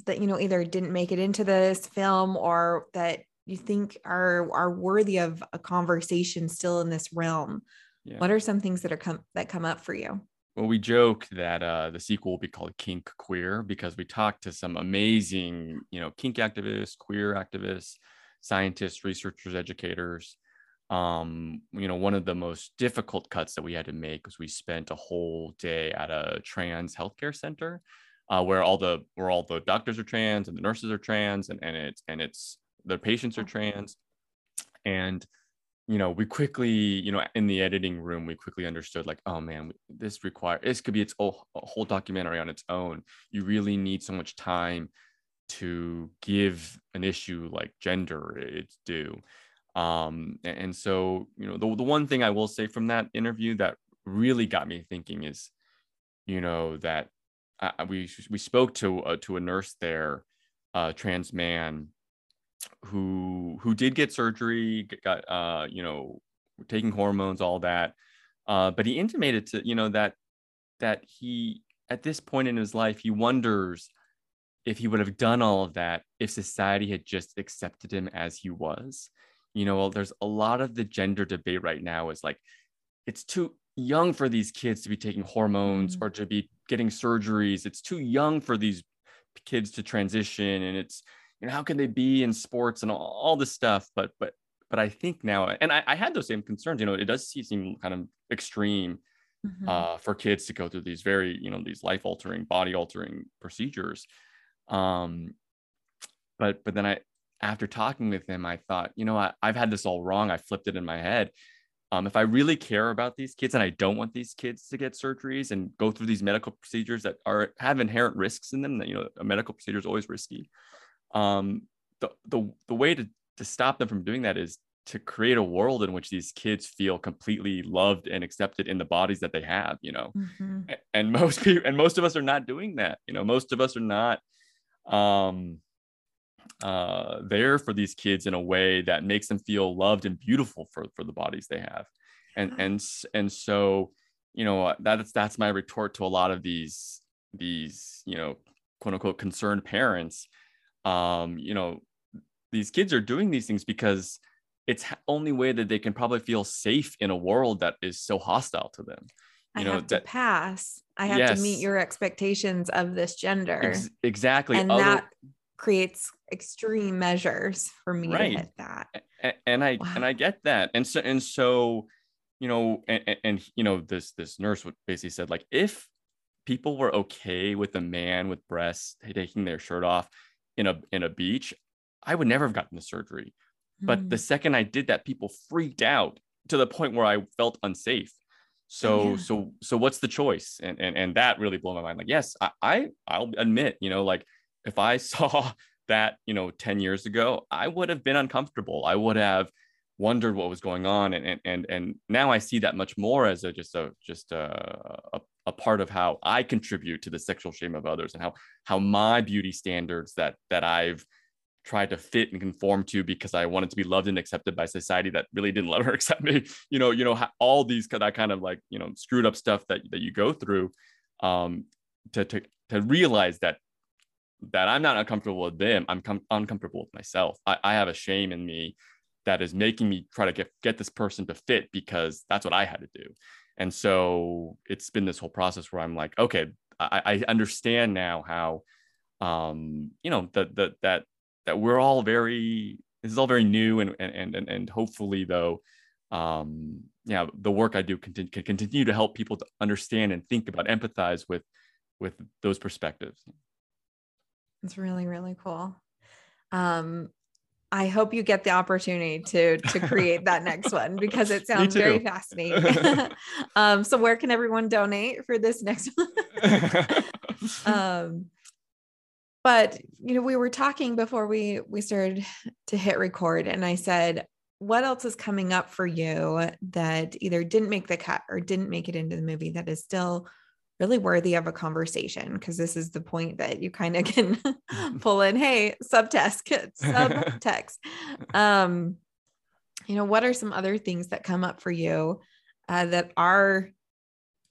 that you know either didn't make it into this film or that you think are are worthy of a conversation still in this realm yeah. what are some things that are come that come up for you well we joke that uh, the sequel will be called kink queer because we talked to some amazing you know kink activists queer activists scientists researchers educators um, you know one of the most difficult cuts that we had to make was we spent a whole day at a trans healthcare center uh, where all the where all the doctors are trans and the nurses are trans and, and it's and it's the patients are trans. And you know we quickly you know in the editing room we quickly understood like oh man this require this could be its whole, whole documentary on its own. You really need so much time to give an issue like gender its due um and so you know the, the one thing i will say from that interview that really got me thinking is you know that uh, we we spoke to uh, to a nurse there, a trans man, who who did get surgery, got uh, you know, taking hormones, all that, uh, but he intimated to you know that that he at this point in his life he wonders if he would have done all of that if society had just accepted him as he was. You know, well, there's a lot of the gender debate right now is like it's too young for these kids to be taking hormones mm-hmm. or to be getting surgeries. It's too young for these kids to transition, and it's you know how can they be in sports and all, all this stuff. But but but I think now, and I, I had those same concerns. You know, it does seem kind of extreme mm-hmm. uh, for kids to go through these very you know these life altering, body altering procedures. Um, but but then I after talking with him, I thought, you know, I, I've had this all wrong. I flipped it in my head. Um, if I really care about these kids and I don't want these kids to get surgeries and go through these medical procedures that are have inherent risks in them, that you know a medical procedure is always risky. Um, the the the way to to stop them from doing that is to create a world in which these kids feel completely loved and accepted in the bodies that they have. You know, mm-hmm. and most people and most of us are not doing that. You know, most of us are not um uh, there for these kids in a way that makes them feel loved and beautiful for, for the bodies they have. And, and, and so, you know, that's, that's my retort to a lot of these, these, you know, quote unquote concerned parents. Um, you know, these kids are doing these things because it's only way that they can probably feel safe in a world that is so hostile to them. You I know, have to that, pass. I have yes. to meet your expectations of this gender. Ex- exactly. And Other, that creates extreme measures for me right. to hit that. And, and I wow. and I get that. And so and so, you know, and, and you know, this this nurse would basically said like if people were okay with a man with breasts taking their shirt off in a in a beach, I would never have gotten the surgery. Mm. But the hmm. second I did that, people freaked out to the point where I felt unsafe. So yeah. so so what's the choice? And and and that really blew my mind. Like, yes, I, I I'll admit, you know, like if I saw that, you know, 10 years ago, I would have been uncomfortable. I would have wondered what was going on. And, and, and now I see that much more as a, just a, just a, a, a part of how I contribute to the sexual shame of others and how, how my beauty standards that, that I've tried to fit and conform to because I wanted to be loved and accepted by society that really didn't love or accept me. You know, you know, all these that kind of like, you know, screwed up stuff that, that you go through um, to, to, to realize that that I'm not uncomfortable with them. I'm com- uncomfortable with myself. I, I have a shame in me that is making me try to get, get this person to fit because that's what I had to do. And so it's been this whole process where I'm like, okay, I, I understand now how, um, you know, that, that, that, that we're all very, this is all very new and, and, and, and hopefully though, um, yeah, the work I do can, can continue to help people to understand and think about, empathize with with those perspectives. It's really, really cool. Um, I hope you get the opportunity to to create that next one because it sounds very fascinating. um, so where can everyone donate for this next one? um, but you know, we were talking before we we started to hit record, and I said, "What else is coming up for you that either didn't make the cut or didn't make it into the movie that is still really worthy of a conversation because this is the point that you kind of can pull in hey subtext kids, subtext um you know what are some other things that come up for you uh, that are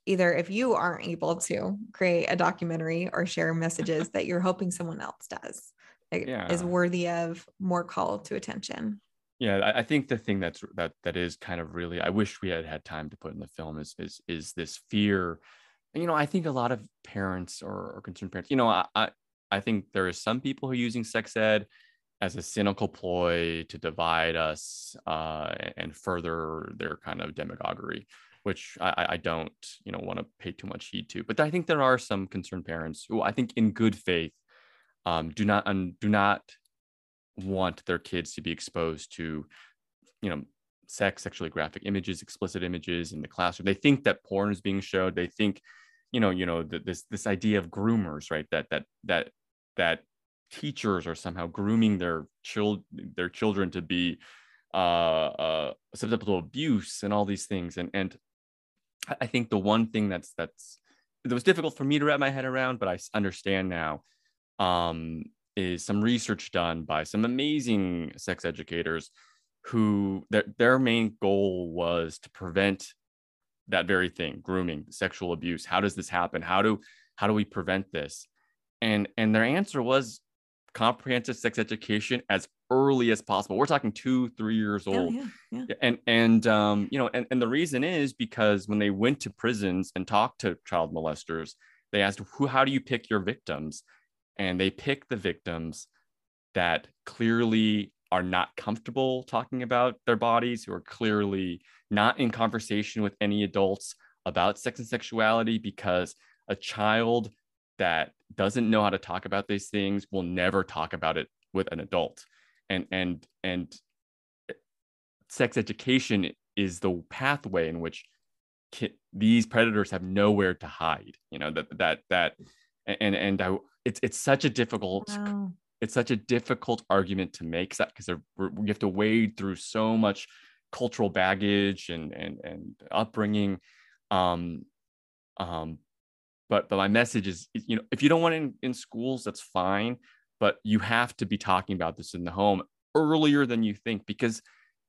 either if you aren't able to create a documentary or share messages that you're hoping someone else does yeah. is worthy of more call to attention yeah I, think the thing that's that that is kind of really i wish we had had time to put in the film is is is this fear you know, I think a lot of parents or, or concerned parents, you know, I, I, I think there are some people who are using sex ed as a cynical ploy to divide us uh, and further their kind of demagoguery, which I, I don't, you know, want to pay too much heed to. But I think there are some concerned parents who I think, in good faith, um, do not un, do not want their kids to be exposed to, you know, sex, sexually graphic images, explicit images in the classroom. They think that porn is being showed. They think you know you know this this idea of groomers right? That that that that teachers are somehow grooming their child their children to be uh, uh susceptible to abuse and all these things. And and i think the one thing that's that's that was difficult for me to wrap my head around but i understand now um is some research done by some amazing sex educators who their, their main goal was to prevent that very thing grooming sexual abuse how does this happen? How do how do we prevent this? And and their answer was comprehensive sex education as early as possible. We're talking two three years old. yeah, yeah, yeah. and and um you know and, and the reason is because when they went to prisons and talked to child molesters they asked who how do you pick your victims? And they picked the victims that clearly are not comfortable talking about their bodies, who are clearly not in conversation with any adults about sex and sexuality, because a child that doesn't know how to talk about these things will never talk about it with an adult. And and and eh, sex education is the pathway in which ki- these predators have nowhere to hide. You know that that that and and I, it's it's such a difficult wow it's such a difficult argument to make because you have to wade through so much cultural baggage and and and upbringing um um but but my message is you know if you don't want it in, in schools that's fine but you have to be talking about this in the home earlier than you think because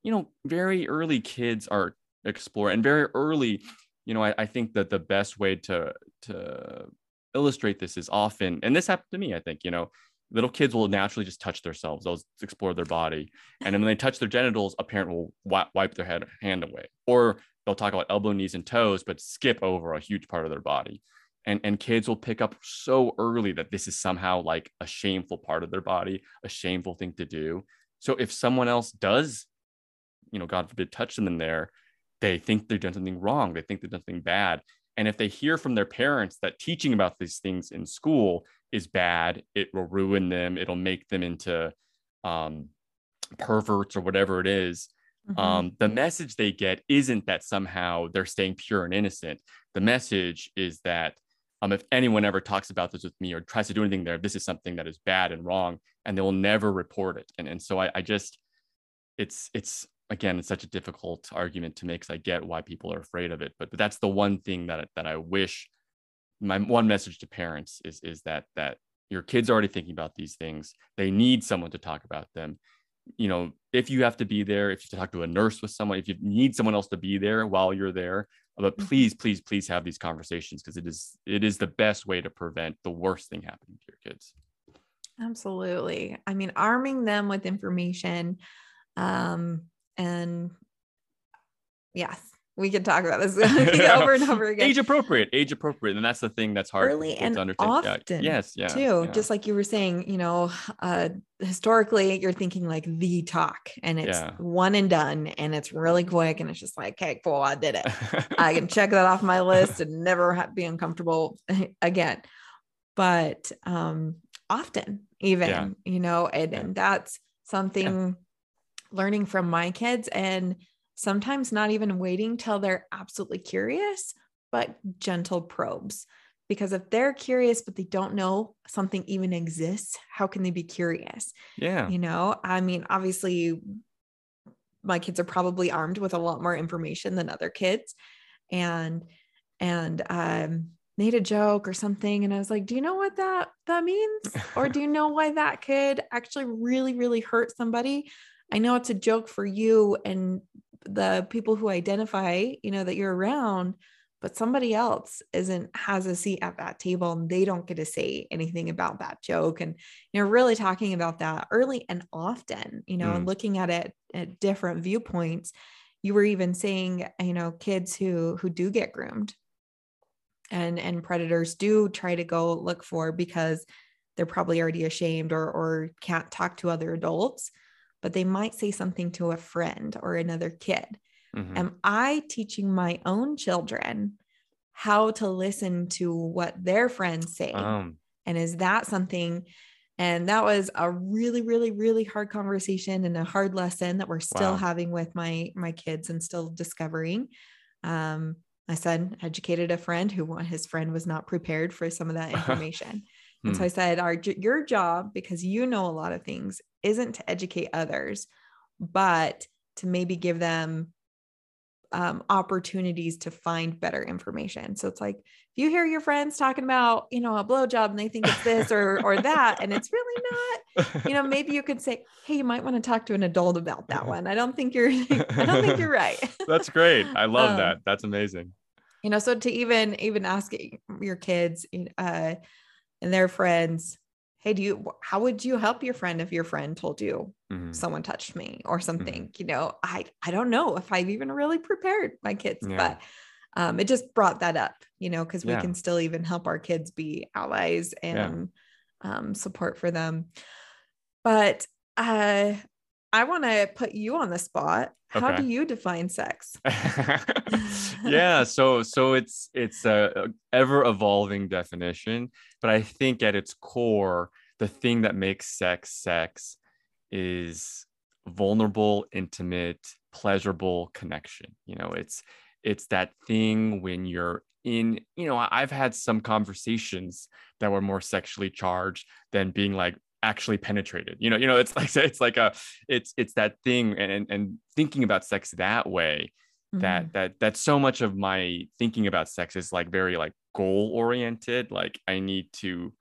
you know very early kids are explore and very early you know I, I think that the best way to to illustrate this is often and this happened to me i think you know little kids will naturally just touch themselves. They'll explore their body. And then when they touch their genitals, a parent will wipe their head, hand away. Or they'll talk about elbow, knees, and toes, but skip over a huge part of their body. And, and kids will pick up so early that this is somehow like a shameful part of their body, a shameful thing to do. So if someone else does, you know, God forbid, touch them in there, they think they've done something wrong. They think they've done something bad. And if they hear from their parents that teaching about these things in school is bad, it will ruin them, it'll make them into um, perverts or whatever it is, mm-hmm. um, the message they get isn't that somehow they're staying pure and innocent. The message is that um, if anyone ever talks about this with me or tries to do anything there, this is something that is bad and wrong, and they will never report it. And, and so I, I just, it's, it's, again it's such a difficult argument to make because I get why people are afraid of it. But but that's the one thing that that I wish my one message to parents is is that that your kids are already thinking about these things. They need someone to talk about them. You know, if you have to be there, if you to talk to a nurse with someone, if you need someone else to be there while you're there, but mm-hmm. please, please, please have these conversations because it is it is the best way to prevent the worst thing happening to your kids. Absolutely. I mean, arming them with information um, and yes, we can talk about this over and over again. Age appropriate, age appropriate, and that's the thing that's hard early and often. Yeah. Yes, yeah, too. Yeah. Just like you were saying, you know, uh, historically, you're thinking like the talk, and it's yeah. one and done, and it's really quick, and it's just like, okay, cool, I did it. I can check that off my list and never be uncomfortable again. but um, often, even, you know, and, and that's something learning from my kids and sometimes not even waiting till they're absolutely curious, but gentle probes. Because if they're curious, but they don't know something even exists, how can they be curious? Yeah. You know, I mean, obviously, my kids are probably armed with a lot more information than other kids. And, and, um, made a joke or something. And I was like, do you know what that, that means? Or do you know why that could actually really, really hurt somebody? I know it's a joke for you and the people who identify, you know, that you're around, but somebody else isn't has a seat at that table and they don't get to say anything about that joke. And you know, really talking about that early and often, you know, and mm. looking at it at different viewpoints. You were even saying, you know, kids who who do get groomed and and predators do try to go look for because they're probably already ashamed or or can't talk to other adults but they might say something to a friend or another kid Mhm. am i teaching my own children how to listen to what their friends say Um, and is that something and that was a really really really hard conversation and a hard lesson that we're still Wow. having with my my kids and still discovering um my son educated a friend who his friend was not prepared for some of that information and so Hmm. i said our your job because you know a lot of things isn't to educate others but to maybe give them um, opportunities to find better information. So it's like if you hear your friends talking about, you know, a blowjob and they think it's this or or that, and it's really not, you know, maybe you could say, hey, you might want to talk to an adult about that one. I don't think you're I don't think you're right. That's great. I love Um, that. That's amazing. you know, so to even even ask your kids uh and their friends, hey, do you how would you help your friend if your friend told you Mhm. someone touched me or something? You know i i don't know if i've even really prepared my kids Yeah. but um it just brought that up you know because we can still even help our kids be allies and um support for them. But uh i want to put you on the spot. How Okay. do you define sex? Yeah so so it's it's a ever evolving definition but i think at its core the thing that makes sex sex is vulnerable intimate pleasurable connection. You know it's it's that thing when you're in you know i've had some conversations that were more sexually charged than being like actually penetrated. You know you know it's like it's like a it's it's that thing and and, thinking about sex that way Mhm. that that that so much of my thinking about sex is like very like goal oriented. Like i need to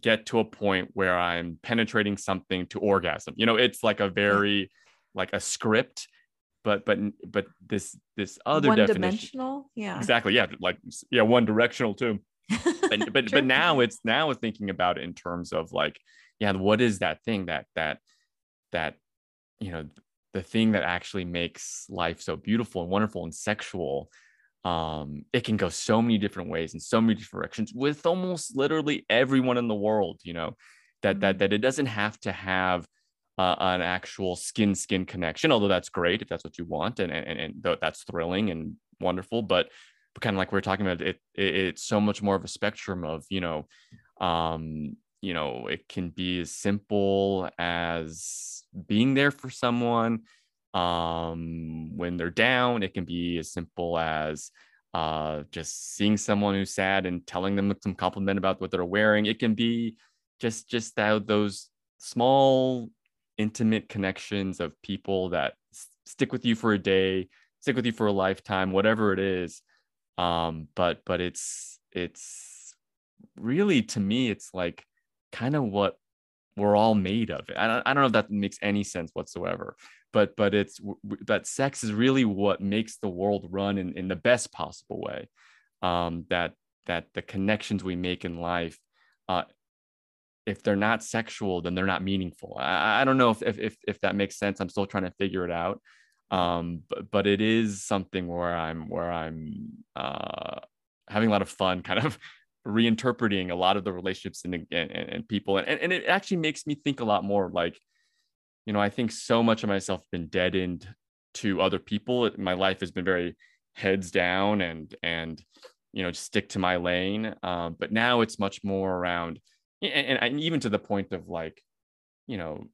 get to a point where i'm penetrating something to orgasm. You know it's like a very like a script but but but this this other one definition dimensional? Yeah. Exactly. Yeah like yeah one directional too. But but, but now it's now it's thinking about it in terms of like yeah what is that thing that that that you know the thing that actually makes life so beautiful and wonderful and sexual um it can go so many different ways in so many different directions with almost literally everyone in the world you know that that Mhm. that it doesn't have to have uh, an actual skin skin connection although that's great if that's what you want and and, and th- that's thrilling and wonderful but but kind of like we are talking about it, it it's so much more of a spectrum of you know um you know it can be as simple as being there for someone um when they're down. It can be as simple as uh just seeing someone who's sad and telling them some compliment about what they're wearing. It can be just just that those small intimate connections of people that s- stick with you for a day stick with you for a lifetime whatever it is. Um but but it's it's really to me it's like kind of what we're all made of I don't, I don't know if that makes any sense whatsoever but but it's that sex is really what makes the world run in, in the best possible way um that that the connections we make in life uh if they're not sexual then they're not meaningful. I, I don't know if, if if if that makes sense. I'm still trying to figure it out. Um but, but it is something where i'm where i'm uh having a lot of fun kind of reinterpreting a lot of the relationships and and, and people and, and it actually makes me think a lot more like you know i think so much of myself has been deadened to other people my life has been very heads down and and you know just stick to my lane um, but now it's much more around and, and even to the point of like you know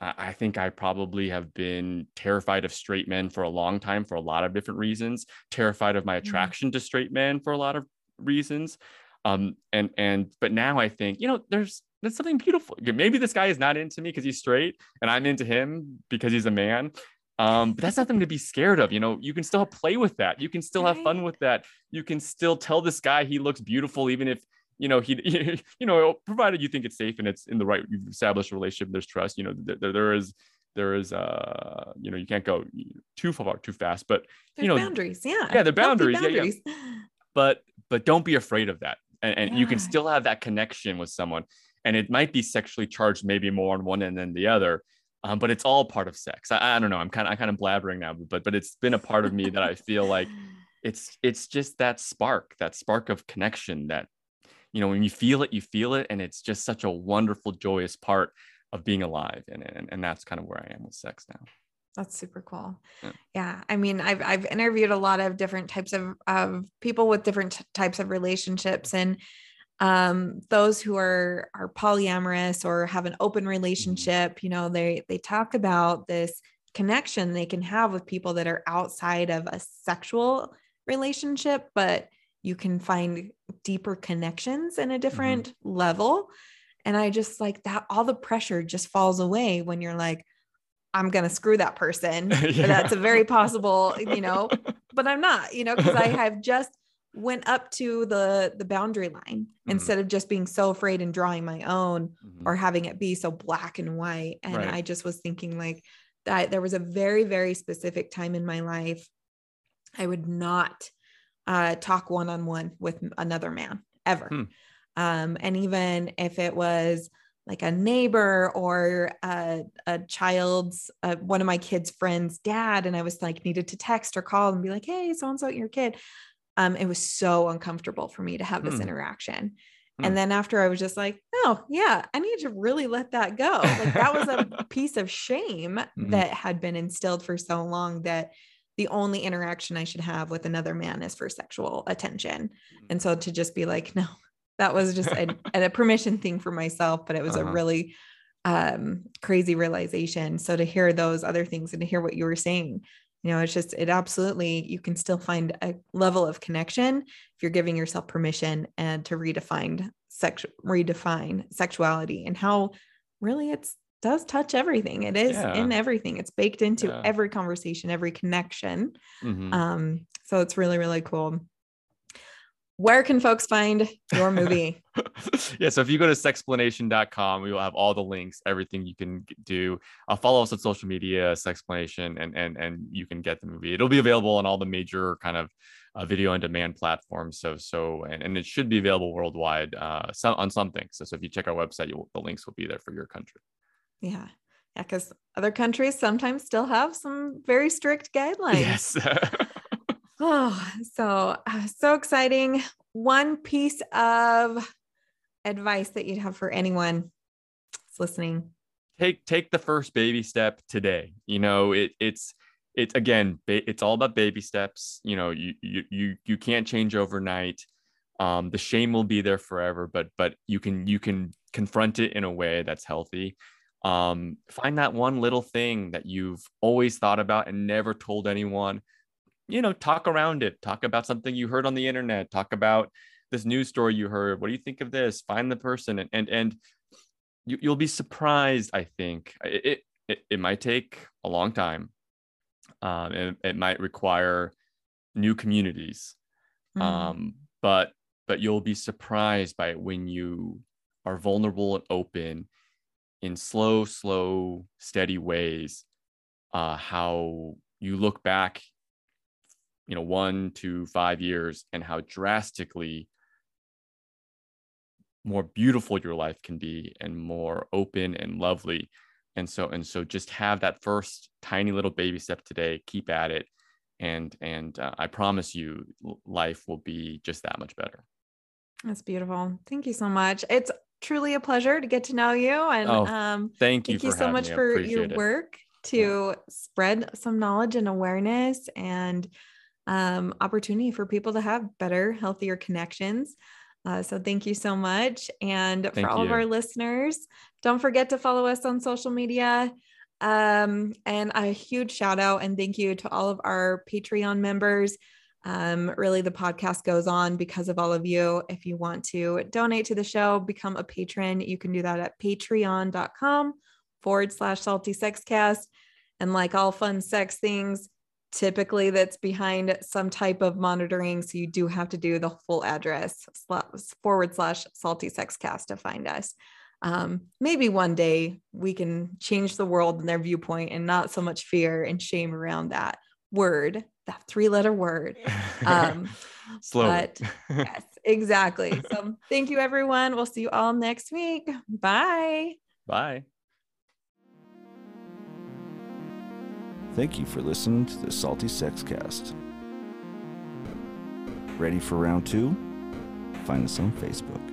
I think I probably have been terrified of straight men for a long time for a lot of different reasons. Terrified of my mm-hmm. attraction mm. to straight men for a lot of reasons. Um, and and but now I think you know there's there's something beautiful. Maybe this guy is not into me because he's straight, and I'm into him because he's a man. Um, but that's nothing to be scared of. You know, you can still play with that. You can still have fun with that. You can still tell this guy he looks beautiful, even if you know he you know provided you think it's safe and it's in the right you've established a relationship there's trust you know there, there is there is uh you know you can't go too far too fast but there's you know boundaries yeah yeah the boundaries, boundaries. Yeah, yeah. but but don't be afraid of that and, and yeah. you can still have that connection with someone and it might be sexually charged maybe more on one end than the other um, but it's all part of sex I, I don't know i'm kind of i'm kind of blabbering now but but it's been a part of me that i feel like it's it's just that spark that spark of connection that you know when you feel it you feel it and it's just such a wonderful joyous part of being alive and and, and that's kind of where i am with sex now that's super cool. Yeah. yeah. I mean, I've I've interviewed a lot of different types of of people with different t- types of relationships and um those who are are polyamorous or have an open mm-hmm. relationship, you know, they they talk about this connection they can have with people that are outside of a sexual relationship, but you can find deeper connections in a mm-hmm. different mm-hmm. level. And I just like that, all the pressure just falls away when you're like, I'm going to screw that person. yeah. That's a very possible, you know, but I'm not, you know, because I have just went up to the the boundary line mm-hmm. instead of just being so afraid and drawing my own mm-hmm. or having it be so black and white and right. i just was thinking like that there was a very very specific time in my life i would not uh, talk one on one with another man ever. Hmm. Um, and even if it was like a neighbor or a, a child's, uh, one of my kids' friends' dad, and I was like needed to text or call and be like, hey, so and so, your kid. Um, it was so uncomfortable for me to have this hmm. interaction. Hmm. And then after I was just like, oh, yeah, I need to really let that go. Like that was a piece of shame mm-hmm. that had been instilled for so long that the only interaction I should have with another man is for sexual attention. Mm-hmm. And so to just be like, no, that was just a, a permission thing for myself, but it was uh-huh. a really um, crazy realization. So to hear those other things and to hear what you were saying, you know, it's just, it absolutely, you can still find a level of connection if you're giving yourself permission and to redefine sex, redefine sexuality and how really it's does touch everything. It is yeah. in everything. It's baked into yeah. every conversation, every connection. Mm-hmm. Um, so it's really, really cool. Where can folks find your movie? yeah, so if you go to sexplanation.com, we will have all the links, everything you can do. Uh, follow us on social media, Sexplanation, and and and you can get the movie. It'll be available on all the major kind of uh, video on demand platforms. So so and, and it should be available worldwide uh, some, on something. So so if you check our website, the links will be there for your country. Yeah. Yeah. Because other countries sometimes still have some very strict guidelines. Yes. Oh, so, uh, so exciting. One piece of advice that you'd have for anyone listening. Take take the first baby step today. You know it it's it's again it's all about baby steps. You know you you you, you can't change overnight. Um, the shame will be there forever but but you can you can confront it in a way that's healthy. Um, find that one little thing that you've always thought about and never told anyone you know talk around it. Talk about something you heard on the internet. Talk about this news story you heard. What do you think of this? Find the person. And and, and you, you'll be surprised i think. It, it it might take a long time. Um, it, it might require new communities. Mm. um, but but you'll be surprised by it when you are vulnerable and open in slow, slow, steady ways, uh, how you look back, you know, one to five years and how drastically more beautiful your life can be and more open and lovely. And so, and so just have that first tiny little baby step today, keep at it. And, and uh, I promise you life will be just that much better. That's beautiful. Thank you so much. It's truly a pleasure to get to know you. And oh, um, thank you. Thank you so much me. for your it. work to yeah. spread some knowledge and awareness and um, opportunity for people to have better, healthier connections. Uh, so thank you so much. And Thank for all of our listeners, don't forget to follow us on social media. Um, and a huge shout out and thank you to all of our Patreon members. Um, really, the podcast goes on because of all of you. If you want to donate to the show, become a patron, you can do that at patreon.com forward slash salty sexcast. And like all fun sex things, typically that's behind some type of monitoring. So you do have to do the full address forward slash salty sexcast to find us. Um, maybe one day we can change the world and their viewpoint and not so much fear and shame around that word, that three letter word. Um, Slowly. but yes, exactly. So thank you, everyone. We'll see you all next week. Bye. Bye. Thank you for listening to the Salty Sex Cast. Ready for round two? Find us on Facebook.